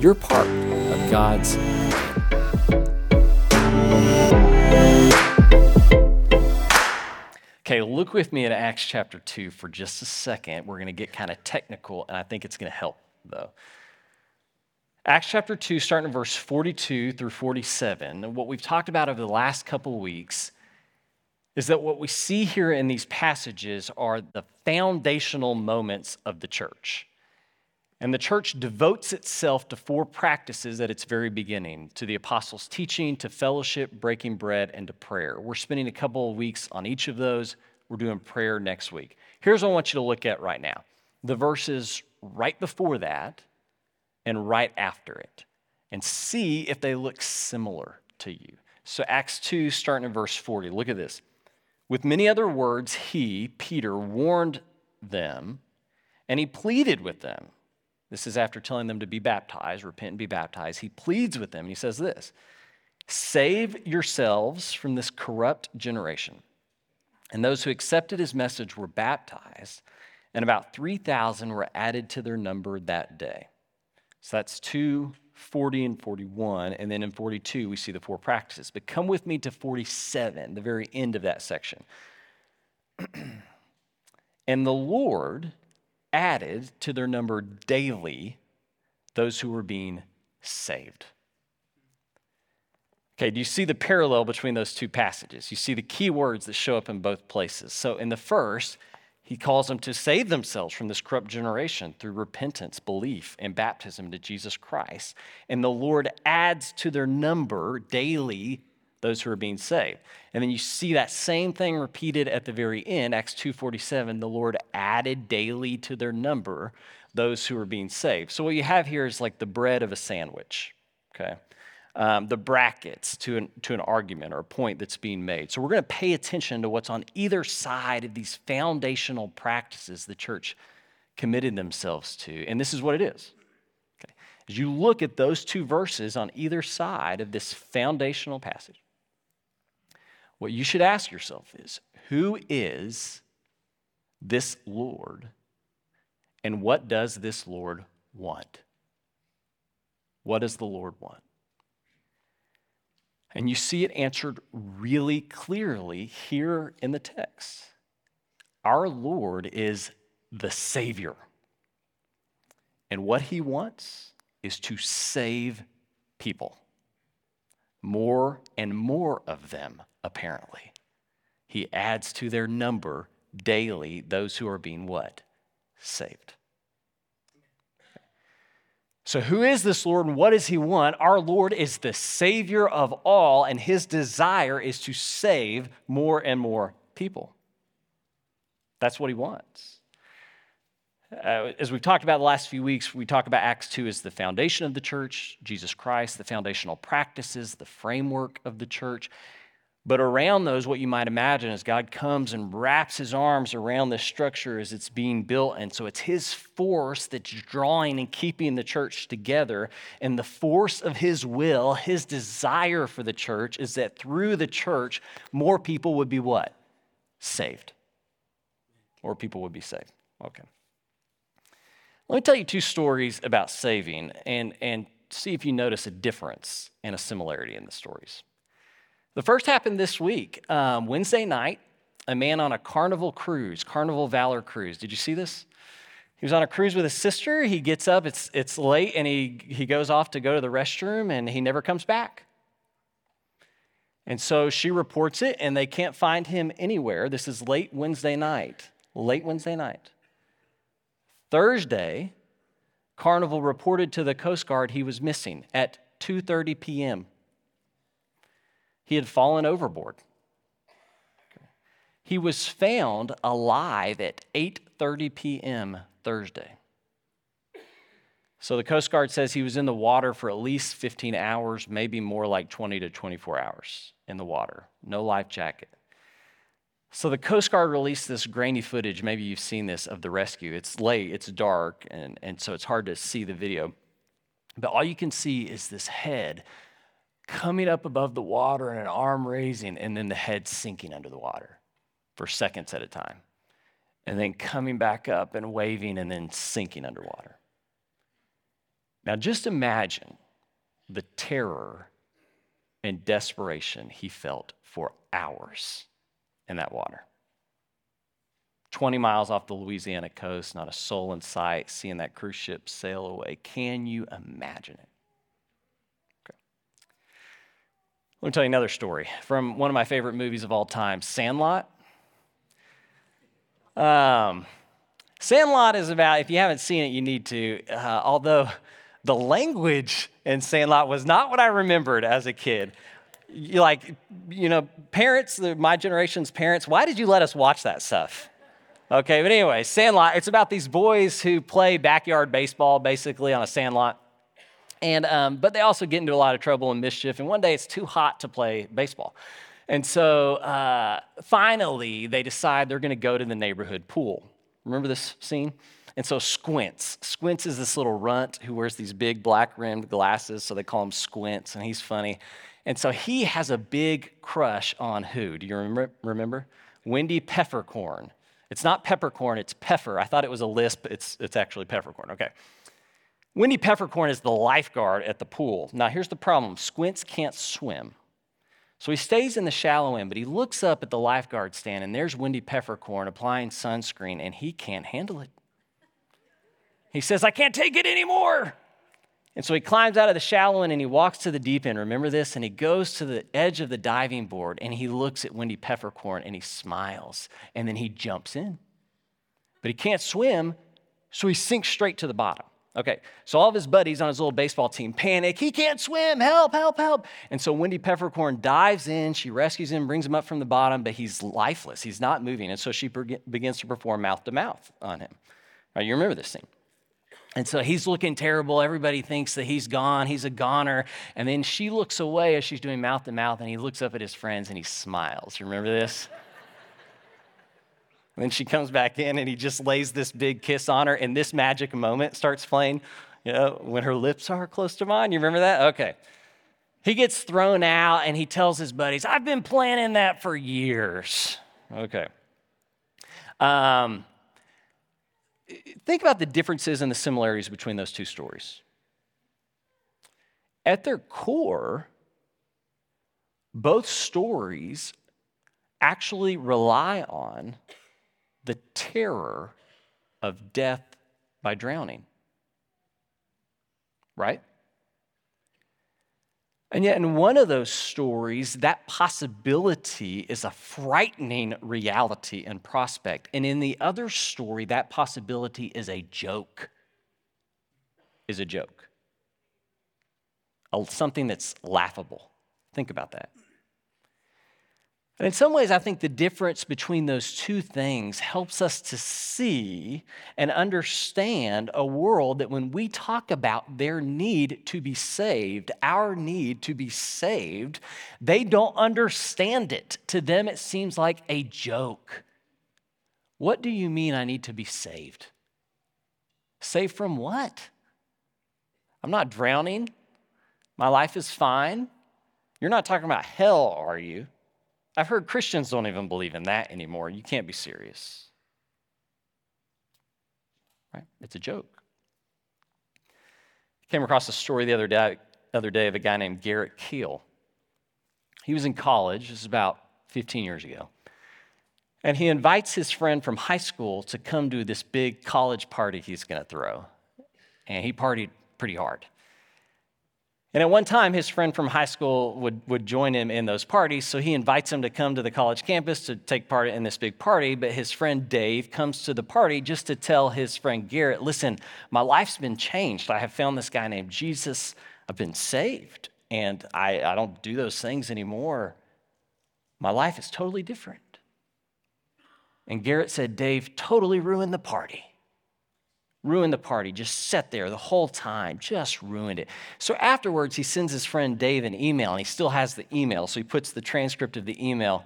you're part of God's Okay, look with me at Acts chapter 2 for just a second. We're going to get kind of technical, and I think it's going to help, though. Acts chapter 2, starting in verse 42 through 47. What we've talked about over the last couple weeks is that what we see here in these passages are the foundational moments of the church. And the church devotes itself to four practices at its very beginning to the apostles' teaching, to fellowship, breaking bread, and to prayer. We're spending a couple of weeks on each of those. We're doing prayer next week. Here's what I want you to look at right now the verses right before that and right after it, and see if they look similar to you. So, Acts 2, starting in verse 40, look at this. With many other words, he, Peter, warned them and he pleaded with them this is after telling them to be baptized, repent and be baptized. He pleads with them. And he says this Save yourselves from this corrupt generation. And those who accepted his message were baptized, and about 3,000 were added to their number that day. So that's 2, 40, and 41. And then in 42, we see the four practices. But come with me to 47, the very end of that section. and the Lord added to their number daily those who were being saved. Okay, do you see the parallel between those two passages? You see the key words that show up in both places. So, in the first, he calls them to save themselves from this corrupt generation through repentance, belief, and baptism to Jesus Christ. And the Lord adds to their number daily those who are being saved. And then you see that same thing repeated at the very end, Acts 2:47, the Lord added daily to their number those who are being saved. So what you have here is like the bread of a sandwich, okay? Um, the brackets to an, to an argument or a point that's being made. So we're going to pay attention to what's on either side of these foundational practices the church committed themselves to. And this is what it is. Okay. As you look at those two verses on either side of this foundational passage, what you should ask yourself is who is this Lord and what does this Lord want? What does the Lord want? And you see it answered really clearly here in the text. Our Lord is the Savior. And what he wants is to save people, more and more of them apparently. He adds to their number daily those who are being what? Saved. So, who is this Lord and what does he want? Our Lord is the Savior of all, and his desire is to save more and more people. That's what he wants. Uh, as we've talked about the last few weeks, we talk about Acts 2 as the foundation of the church, Jesus Christ, the foundational practices, the framework of the church. But around those, what you might imagine is God comes and wraps his arms around this structure as it's being built. And so it's his force that's drawing and keeping the church together. And the force of his will, his desire for the church, is that through the church, more people would be what? Saved. More people would be saved. Okay. Let me tell you two stories about saving and, and see if you notice a difference and a similarity in the stories. The first happened this week, um, Wednesday night. A man on a carnival cruise, Carnival Valor cruise. Did you see this? He was on a cruise with his sister. He gets up, it's, it's late, and he, he goes off to go to the restroom, and he never comes back. And so she reports it, and they can't find him anywhere. This is late Wednesday night. Late Wednesday night. Thursday, Carnival reported to the Coast Guard he was missing at 2:30 p.m. He had fallen overboard. He was found alive at 8:30 p.m. Thursday. So the Coast Guard says he was in the water for at least 15 hours, maybe more like 20 to 24 hours in the water. No life jacket. So the Coast Guard released this grainy footage. Maybe you've seen this of the rescue. It's late, it's dark, and, and so it's hard to see the video. But all you can see is this head coming up above the water and an arm raising, and then the head sinking under the water for seconds at a time. And then coming back up and waving and then sinking underwater. Now, just imagine the terror and desperation he felt for hours in that water. 20 miles off the Louisiana coast, not a soul in sight, seeing that cruise ship sail away. Can you imagine it? Okay. Let me tell you another story from one of my favorite movies of all time, Sandlot. Um, Sandlot is about, if you haven't seen it, you need to. Uh, although the language in Sandlot was not what I remembered as a kid you like, you know, parents, my generation's parents, why did you let us watch that stuff? Okay, but anyway, Sandlot, it's about these boys who play backyard baseball basically on a sandlot. And, um, but they also get into a lot of trouble and mischief. And one day it's too hot to play baseball. And so uh, finally, they decide they're going to go to the neighborhood pool. Remember this scene? And so Squints, Squints is this little runt who wears these big black rimmed glasses, so they call him Squints, and he's funny. And so he has a big crush on who? Do you remember? remember? Wendy Peffercorn. It's not peppercorn, it's pepper. I thought it was a lisp, it's, it's actually peppercorn. Okay. Wendy Peffercorn is the lifeguard at the pool. Now, here's the problem Squints can't swim. So he stays in the shallow end, but he looks up at the lifeguard stand, and there's Wendy Peffercorn applying sunscreen, and he can't handle it. He says, I can't take it anymore. And so he climbs out of the shallow end and he walks to the deep end. Remember this? And he goes to the edge of the diving board and he looks at Wendy Peffercorn and he smiles. And then he jumps in. But he can't swim, so he sinks straight to the bottom. Okay, so all of his buddies on his little baseball team panic. He can't swim. Help, help, help. And so Wendy Peffercorn dives in. She rescues him, brings him up from the bottom, but he's lifeless. He's not moving. And so she begins to perform mouth to mouth on him. You remember this scene. And so he's looking terrible. Everybody thinks that he's gone. He's a goner. And then she looks away as she's doing mouth to mouth, and he looks up at his friends and he smiles. You remember this? And then she comes back in and he just lays this big kiss on her, and this magic moment starts playing. You know, when her lips are close to mine. You remember that? Okay. He gets thrown out and he tells his buddies, I've been planning that for years. Okay. Um, think about the differences and the similarities between those two stories. At their core, both stories actually rely on the terror of death by drowning. Right? And yet, in one of those stories, that possibility is a frightening reality and prospect. And in the other story, that possibility is a joke. Is a joke. Something that's laughable. Think about that. And in some ways, I think the difference between those two things helps us to see and understand a world that when we talk about their need to be saved, our need to be saved, they don't understand it. To them, it seems like a joke. What do you mean I need to be saved? Saved from what? I'm not drowning. My life is fine. You're not talking about hell, are you? I've heard Christians don't even believe in that anymore. You can't be serious. Right? It's a joke. I came across a story the other day, other day of a guy named Garrett Kell. He was in college, this is about 15 years ago. And he invites his friend from high school to come to this big college party he's going to throw. And he partied pretty hard. And at one time, his friend from high school would, would join him in those parties, so he invites him to come to the college campus to take part in this big party. But his friend Dave comes to the party just to tell his friend Garrett, listen, my life's been changed. I have found this guy named Jesus. I've been saved, and I, I don't do those things anymore. My life is totally different. And Garrett said, Dave totally ruined the party. Ruined the party, just sat there the whole time, just ruined it. So afterwards, he sends his friend Dave an email, and he still has the email. So he puts the transcript of the email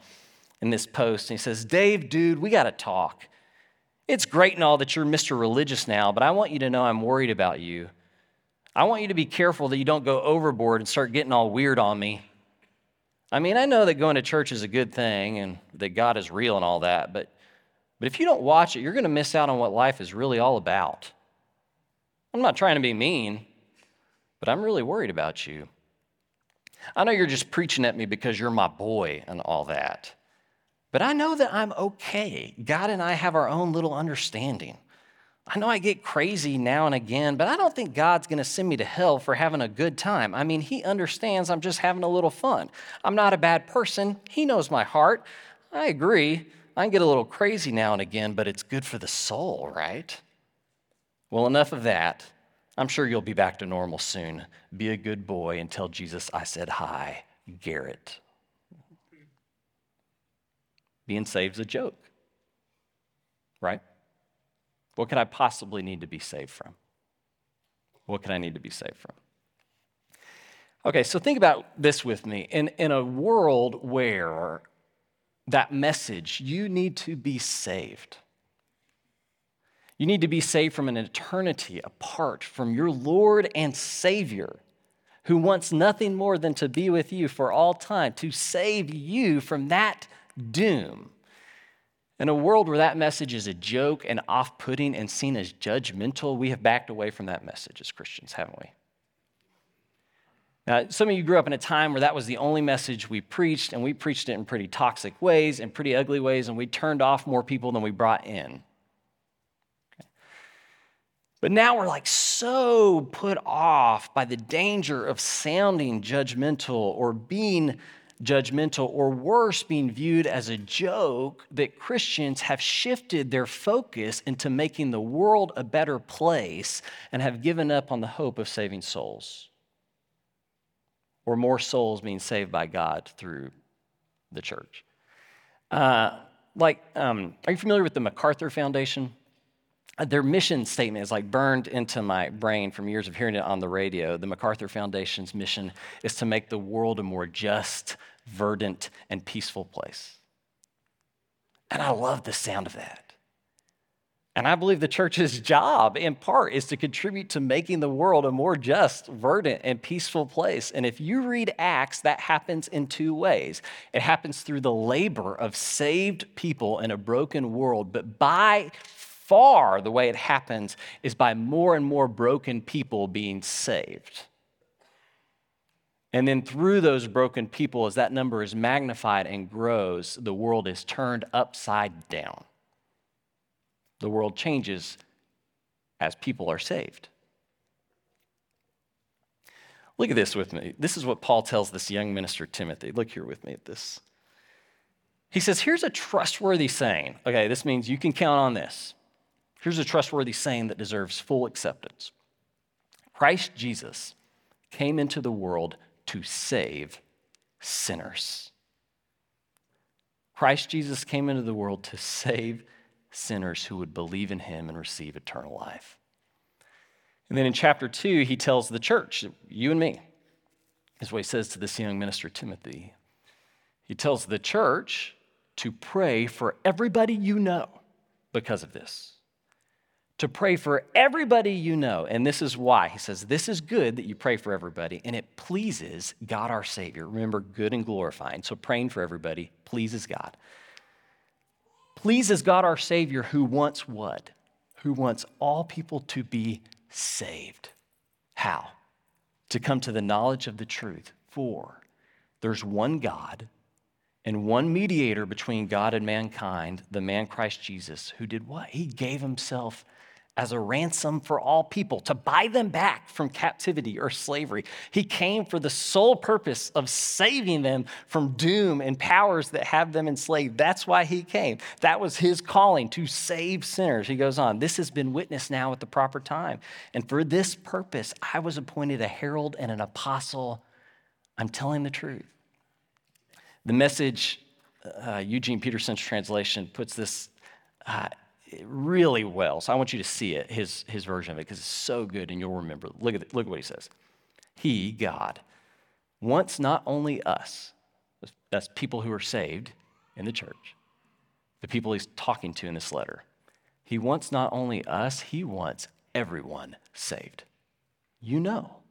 in this post, and he says, Dave, dude, we got to talk. It's great and all that you're Mr. Religious now, but I want you to know I'm worried about you. I want you to be careful that you don't go overboard and start getting all weird on me. I mean, I know that going to church is a good thing and that God is real and all that, but but if you don't watch it, you're going to miss out on what life is really all about. I'm not trying to be mean, but I'm really worried about you. I know you're just preaching at me because you're my boy and all that. But I know that I'm okay. God and I have our own little understanding. I know I get crazy now and again, but I don't think God's going to send me to hell for having a good time. I mean, He understands I'm just having a little fun. I'm not a bad person. He knows my heart. I agree. I can get a little crazy now and again, but it's good for the soul, right? Well, enough of that. I'm sure you'll be back to normal soon. Be a good boy and tell Jesus I said hi, Garrett. Being saved is a joke, right? What could I possibly need to be saved from? What could I need to be saved from? Okay, so think about this with me. In, in a world where that message, you need to be saved. You need to be saved from an eternity apart from your Lord and Savior, who wants nothing more than to be with you for all time, to save you from that doom. In a world where that message is a joke and off putting and seen as judgmental, we have backed away from that message as Christians, haven't we? Now, some of you grew up in a time where that was the only message we preached, and we preached it in pretty toxic ways and pretty ugly ways, and we turned off more people than we brought in. But now we're like so put off by the danger of sounding judgmental or being judgmental, or worse, being viewed as a joke, that Christians have shifted their focus into making the world a better place and have given up on the hope of saving souls or more souls being saved by God through the church. Uh, like, um, are you familiar with the MacArthur Foundation? Uh, their mission statement is like burned into my brain from years of hearing it on the radio. The MacArthur Foundation's mission is to make the world a more just, verdant, and peaceful place. And I love the sound of that. And I believe the church's job, in part, is to contribute to making the world a more just, verdant, and peaceful place. And if you read Acts, that happens in two ways. It happens through the labor of saved people in a broken world, but by far, the way it happens is by more and more broken people being saved. And then through those broken people, as that number is magnified and grows, the world is turned upside down the world changes as people are saved. Look at this with me. This is what Paul tells this young minister, Timothy. Look here with me at this. He says, Here's a trustworthy saying. Okay, this means you can count on this. Here's a trustworthy saying that deserves full acceptance Christ Jesus came into the world to save sinners. Christ Jesus came into the world to save sinners who would believe in him and receive eternal life. And then in chapter two, he tells the church, you and me, is what he says to this young minister, Timothy. He tells the church to pray for everybody you know because of this. To pray for everybody you know. And this is why. He says, This is good that you pray for everybody, and it pleases God our Savior. Remember, good and glorifying. So praying for everybody pleases God pleases God our Savior who wants what? Who wants all people to be saved. How? To come to the knowledge of the truth. For there's one God and one mediator between God and mankind, the man Christ Jesus, who did what? He gave himself as a ransom for all people, to buy them back from captivity or slavery. He came for the sole purpose of saving them from doom and powers that have them enslaved. That's why he came. That was his calling to save sinners. He goes on, This has been witnessed now at the proper time. And for this purpose, I was appointed a herald and an apostle. I'm telling the truth. The message, uh, Eugene Peterson's translation, puts this uh, really well. So I want you to see it, his, his version of it, because it's so good and you'll remember. Look at, look at what he says. He, God, wants not only us, that's people who are saved in the church, the people he's talking to in this letter. He wants not only us, he wants everyone saved. You know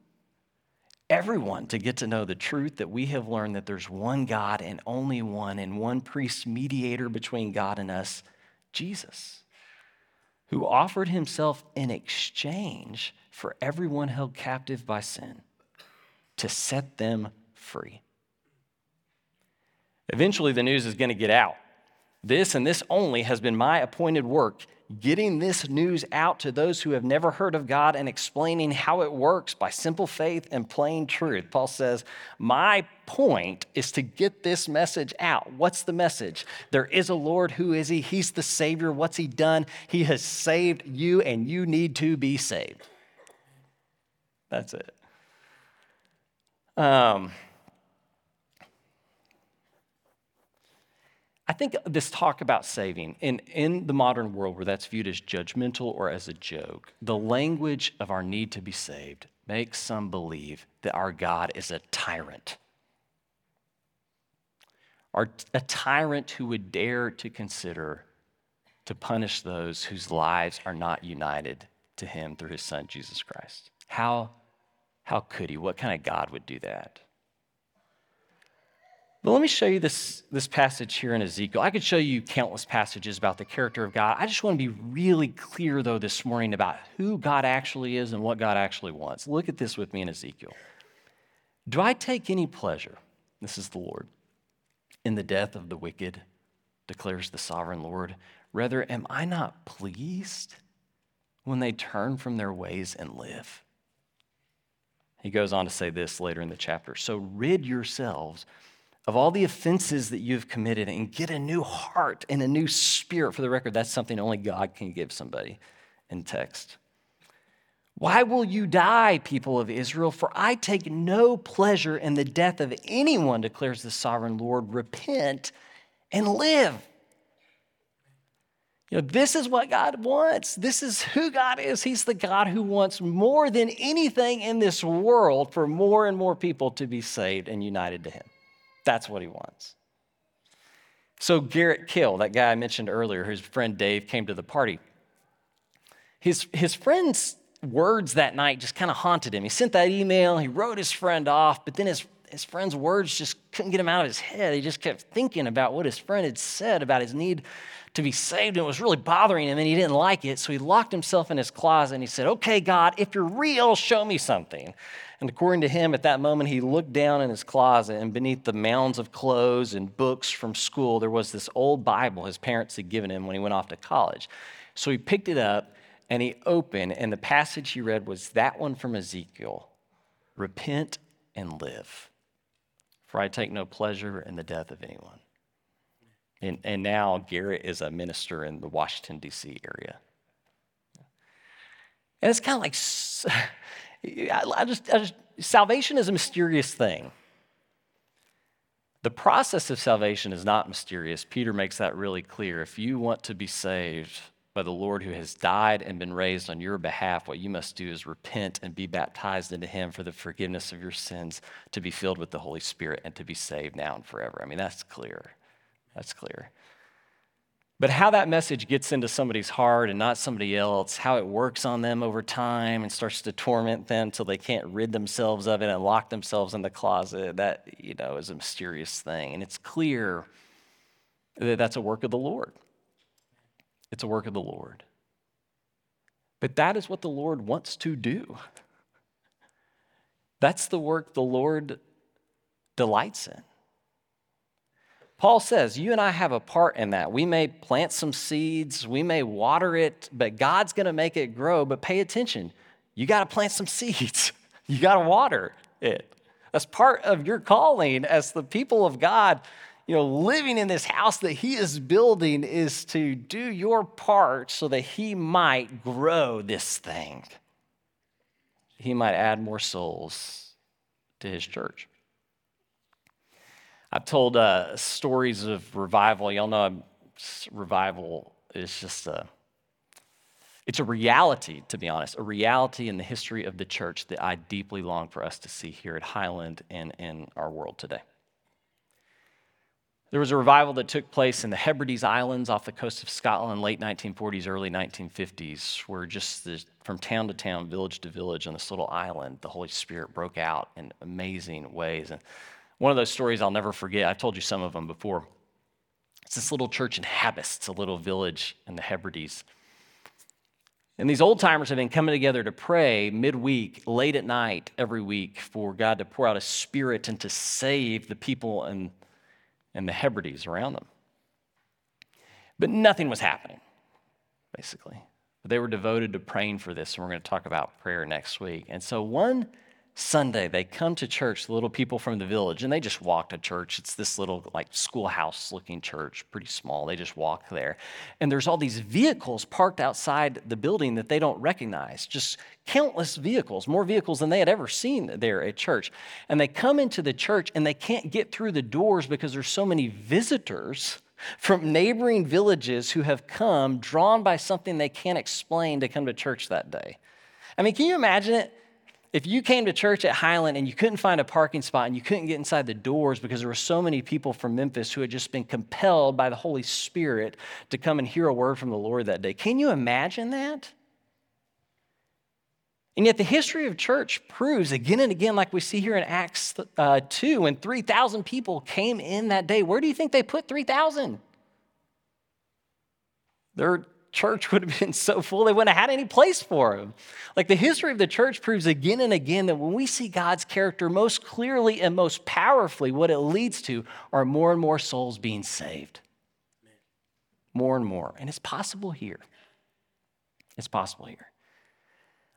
everyone to get to know the truth that we have learned that there's one God and only one, and one priest mediator between God and us, Jesus, who offered himself in exchange for everyone held captive by sin to set them free. Eventually, the news is going to get out. This and this only has been my appointed work getting this news out to those who have never heard of God and explaining how it works by simple faith and plain truth. Paul says, My point is to get this message out. What's the message? There is a Lord. Who is He? He's the Savior. What's He done? He has saved you, and you need to be saved. That's it. Um, think this talk about saving, in, in the modern world where that's viewed as judgmental or as a joke, the language of our need to be saved makes some believe that our God is a tyrant. Or a tyrant who would dare to consider to punish those whose lives are not united to him through his son, Jesus Christ. How, how could he? What kind of God would do that? But let me show you this, this passage here in Ezekiel. I could show you countless passages about the character of God. I just want to be really clear, though, this morning about who God actually is and what God actually wants. Look at this with me in Ezekiel. Do I take any pleasure, this is the Lord, in the death of the wicked, declares the sovereign Lord? Rather, am I not pleased when they turn from their ways and live? He goes on to say this later in the chapter. So rid yourselves of all the offenses that you've committed and get a new heart and a new spirit. For the record, that's something only God can give somebody in text. Why will you die, people of Israel? For I take no pleasure in the death of anyone, declares the sovereign Lord. Repent and live. You know, this is what God wants. This is who God is. He's the God who wants more than anything in this world for more and more people to be saved and united to Him. That's what he wants. So, Garrett Kell, that guy I mentioned earlier, whose friend Dave came to the party, his, his friend's words that night just kind of haunted him. He sent that email, he wrote his friend off, but then his, his friend's words just couldn't get him out of his head. He just kept thinking about what his friend had said about his need to be saved, and it was really bothering him, and he didn't like it. So he locked himself in his closet and he said, Okay, God, if you're real, show me something. And according to him, at that moment, he looked down in his closet, and beneath the mounds of clothes and books from school, there was this old Bible his parents had given him when he went off to college. So he picked it up and he opened, and the passage he read was that one from Ezekiel Repent and live, for I take no pleasure in the death of anyone. And, and now Garrett is a minister in the Washington, D.C. area. And it's kind of like I just, I just, salvation is a mysterious thing. The process of salvation is not mysterious. Peter makes that really clear. If you want to be saved by the Lord who has died and been raised on your behalf, what you must do is repent and be baptized into him for the forgiveness of your sins, to be filled with the Holy Spirit, and to be saved now and forever. I mean, that's clear. That's clear. But how that message gets into somebody's heart and not somebody else, how it works on them over time and starts to torment them till they can't rid themselves of it and lock themselves in the closet, that, you know, is a mysterious thing. And it's clear that that's a work of the Lord. It's a work of the Lord. But that is what the Lord wants to do. That's the work the Lord delights in. Paul says, You and I have a part in that. We may plant some seeds, we may water it, but God's going to make it grow. But pay attention. You got to plant some seeds, you got to water it. That's part of your calling as the people of God. You know, living in this house that He is building is to do your part so that He might grow this thing. He might add more souls to His church. I've told uh, stories of revival. Y'all know revival is just a, It's a reality, to be honest, a reality in the history of the church that I deeply long for us to see here at Highland and in our world today. There was a revival that took place in the Hebrides Islands off the coast of Scotland, late 1940s, early 1950s, where just from town to town, village to village on this little island, the Holy Spirit broke out in amazing ways. And one of those stories I'll never forget, I've told you some of them before. It's this little church in Habas, it's a little village in the Hebrides. And these old timers have been coming together to pray midweek, late at night, every week, for God to pour out a spirit and to save the people and and the Hebrides around them. But nothing was happening, basically. But they were devoted to praying for this, and we're going to talk about prayer next week. And so one Sunday, they come to church, the little people from the village, and they just walk to church. It's this little, like, schoolhouse looking church, pretty small. They just walk there. And there's all these vehicles parked outside the building that they don't recognize, just countless vehicles, more vehicles than they had ever seen there at church. And they come into the church and they can't get through the doors because there's so many visitors from neighboring villages who have come drawn by something they can't explain to come to church that day. I mean, can you imagine it? If you came to church at Highland and you couldn't find a parking spot and you couldn't get inside the doors because there were so many people from Memphis who had just been compelled by the Holy Spirit to come and hear a word from the Lord that day, can you imagine that? And yet, the history of church proves again and again, like we see here in Acts uh, 2, when 3,000 people came in that day. Where do you think they put 3,000? They're church would have been so full they wouldn't have had any place for him. Like the history of the church proves again and again that when we see God's character most clearly and most powerfully, what it leads to are more and more souls being saved. More and more. And it's possible here. It's possible here.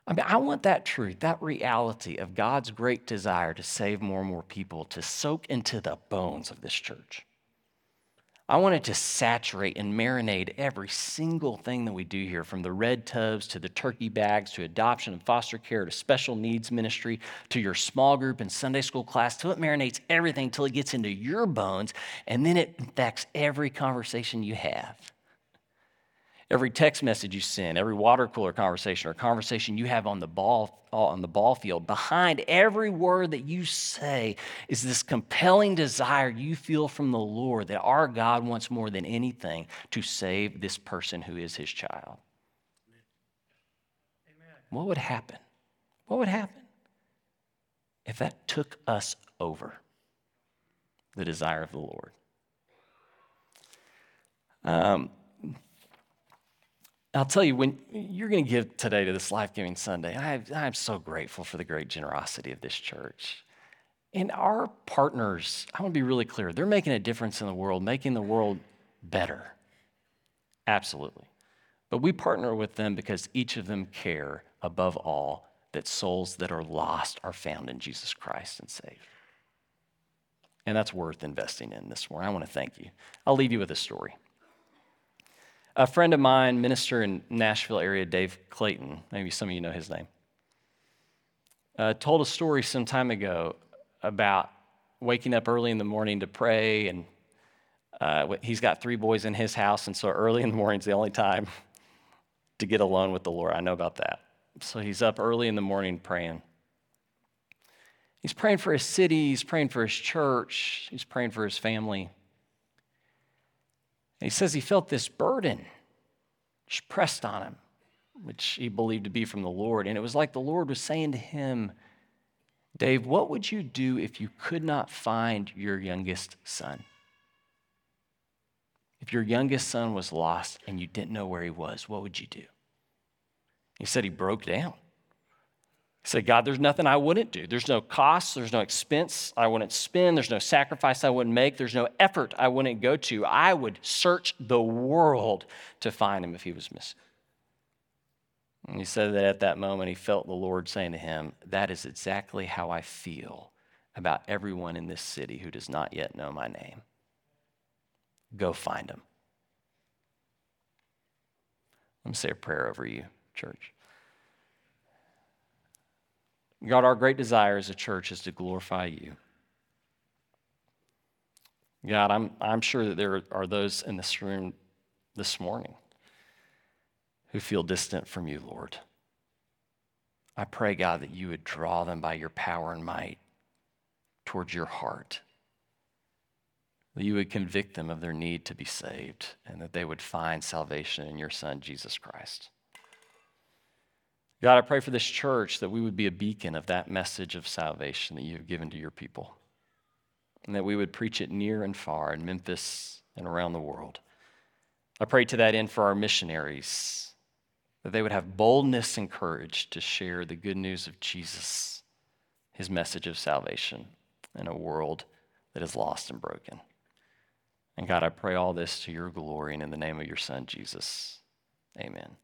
I mean, I want that truth, that reality of God's great desire to save more and more people to soak into the bones of this church. I wanted to saturate and marinate every single thing that we do here, from the red tubs to the turkey bags to adoption and foster care to special needs ministry to your small group and Sunday school class, till it marinates everything till it gets into your bones, and then it infects every conversation you have. Every text message you send, every water cooler conversation or conversation you have on the ball on the ball field, behind every word that you say is this compelling desire you feel from the Lord that our God wants more than anything to save this person who is his child. Amen. What would happen? What would happen if that took us over? The desire of the Lord. Um, I'll tell you, when you're going to give today to this life giving Sunday, I, I'm so grateful for the great generosity of this church. And our partners, I want to be really clear, they're making a difference in the world, making the world better. Absolutely. But we partner with them because each of them care above all that souls that are lost are found in Jesus Christ and saved. And that's worth investing in this morning. I want to thank you. I'll leave you with a story. A friend of mine, minister in Nashville area, Dave Clayton, maybe some of you know his name, uh, told a story some time ago about waking up early in the morning to pray. And uh, he's got three boys in his house, and so early in the morning is the only time to get alone with the Lord. I know about that. So he's up early in the morning praying. He's praying for his city, he's praying for his church, he's praying for his family. He says he felt this burden pressed on him, which he believed to be from the Lord. And it was like the Lord was saying to him, Dave, what would you do if you could not find your youngest son? If your youngest son was lost and you didn't know where he was, what would you do? He said he broke down. Say, God, there's nothing I wouldn't do. There's no cost, there's no expense I wouldn't spend, there's no sacrifice I wouldn't make, there's no effort I wouldn't go to. I would search the world to find him if he was missing. And he said that at that moment he felt the Lord saying to him, That is exactly how I feel about everyone in this city who does not yet know my name. Go find him. Let me say a prayer over you, church. God, our great desire as a church is to glorify you. God, I'm, I'm sure that there are those in this room this morning who feel distant from you, Lord. I pray, God, that you would draw them by your power and might towards your heart. That you would convict them of their need to be saved and that they would find salvation in your Son, Jesus Christ. God, I pray for this church that we would be a beacon of that message of salvation that you have given to your people, and that we would preach it near and far in Memphis and around the world. I pray to that end for our missionaries, that they would have boldness and courage to share the good news of Jesus, his message of salvation in a world that is lost and broken. And God, I pray all this to your glory and in the name of your Son, Jesus. Amen.